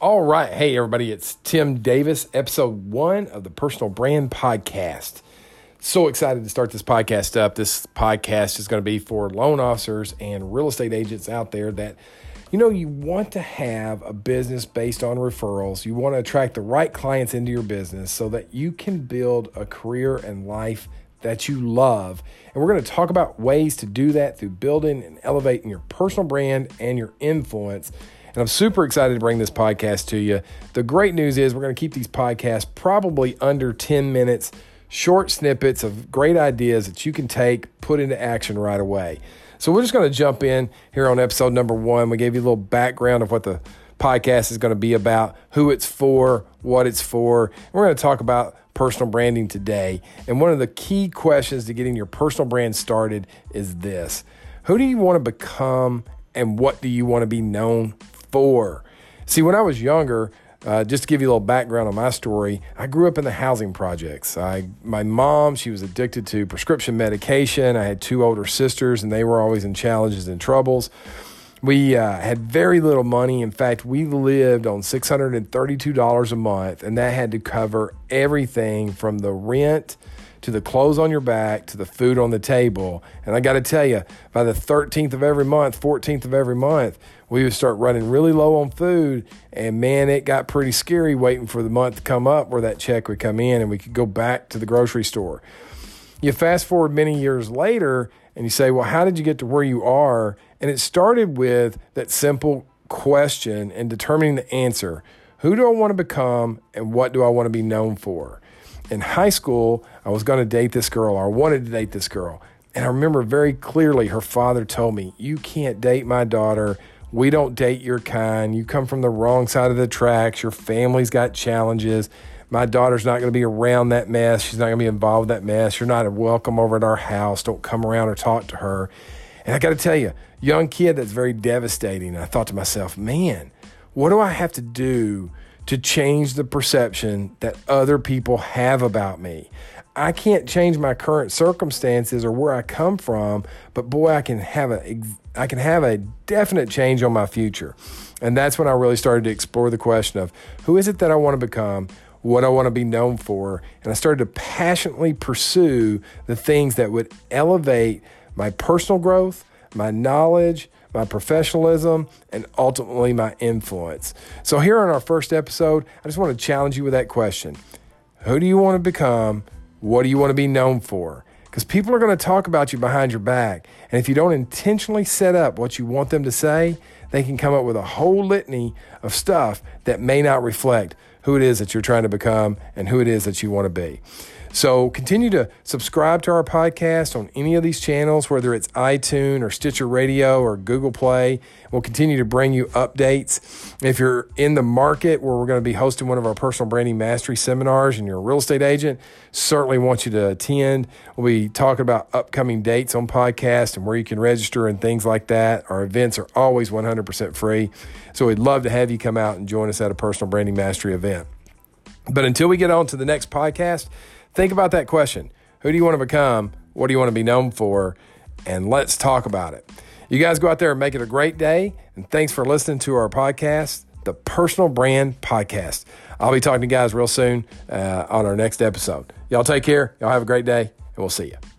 All right. Hey, everybody. It's Tim Davis, episode one of the Personal Brand Podcast. So excited to start this podcast up. This podcast is going to be for loan officers and real estate agents out there that, you know, you want to have a business based on referrals. You want to attract the right clients into your business so that you can build a career and life that you love. And we're going to talk about ways to do that through building and elevating your personal brand and your influence. And I'm super excited to bring this podcast to you. The great news is we're going to keep these podcasts probably under 10 minutes, short snippets of great ideas that you can take, put into action right away. So we're just going to jump in here on episode number one. We gave you a little background of what the podcast is going to be about, who it's for, what it's for. We're going to talk about personal branding today. And one of the key questions to getting your personal brand started is this Who do you want to become and what do you want to be known for. See, when I was younger, uh, just to give you a little background on my story, I grew up in the housing projects. I, my mom, she was addicted to prescription medication. I had two older sisters, and they were always in challenges and troubles. We uh, had very little money. In fact, we lived on $632 a month, and that had to cover everything from the rent to the clothes on your back to the food on the table. And I got to tell you, by the 13th of every month, 14th of every month, we would start running really low on food. And man, it got pretty scary waiting for the month to come up where that check would come in and we could go back to the grocery store. You fast forward many years later and you say, well, how did you get to where you are? And it started with that simple question and determining the answer. Who do I want to become and what do I want to be known for? In high school, I was going to date this girl or I wanted to date this girl. And I remember very clearly her father told me, You can't date my daughter. We don't date your kind. You come from the wrong side of the tracks. Your family's got challenges. My daughter's not going to be around that mess. She's not going to be involved with that mess. You're not welcome over at our house. Don't come around or talk to her. And I got to tell you, young kid, that's very devastating. I thought to myself, man, what do I have to do to change the perception that other people have about me. I can't change my current circumstances or where I come from, but boy, I can have a I can have a definite change on my future. And that's when I really started to explore the question of who is it that I want to become, what I want to be known for, and I started to passionately pursue the things that would elevate my personal growth, my knowledge, my professionalism, and ultimately my influence. So, here on our first episode, I just want to challenge you with that question Who do you want to become? What do you want to be known for? Because people are going to talk about you behind your back. And if you don't intentionally set up what you want them to say, they can come up with a whole litany of stuff that may not reflect who it is that you're trying to become and who it is that you want to be. So continue to subscribe to our podcast on any of these channels, whether it's iTunes or Stitcher Radio or Google Play. We'll continue to bring you updates. If you're in the market where we're going to be hosting one of our personal branding mastery seminars and you're a real estate agent, certainly want you to attend. We'll be talking about upcoming dates on podcast and where you can register and things like that. Our events are always 100% free. So we'd love to have you come out and join us at a personal branding mastery event. But until we get on to the next podcast, Think about that question. Who do you want to become? What do you want to be known for? And let's talk about it. You guys go out there and make it a great day. And thanks for listening to our podcast, the Personal Brand Podcast. I'll be talking to you guys real soon uh, on our next episode. Y'all take care. Y'all have a great day, and we'll see you.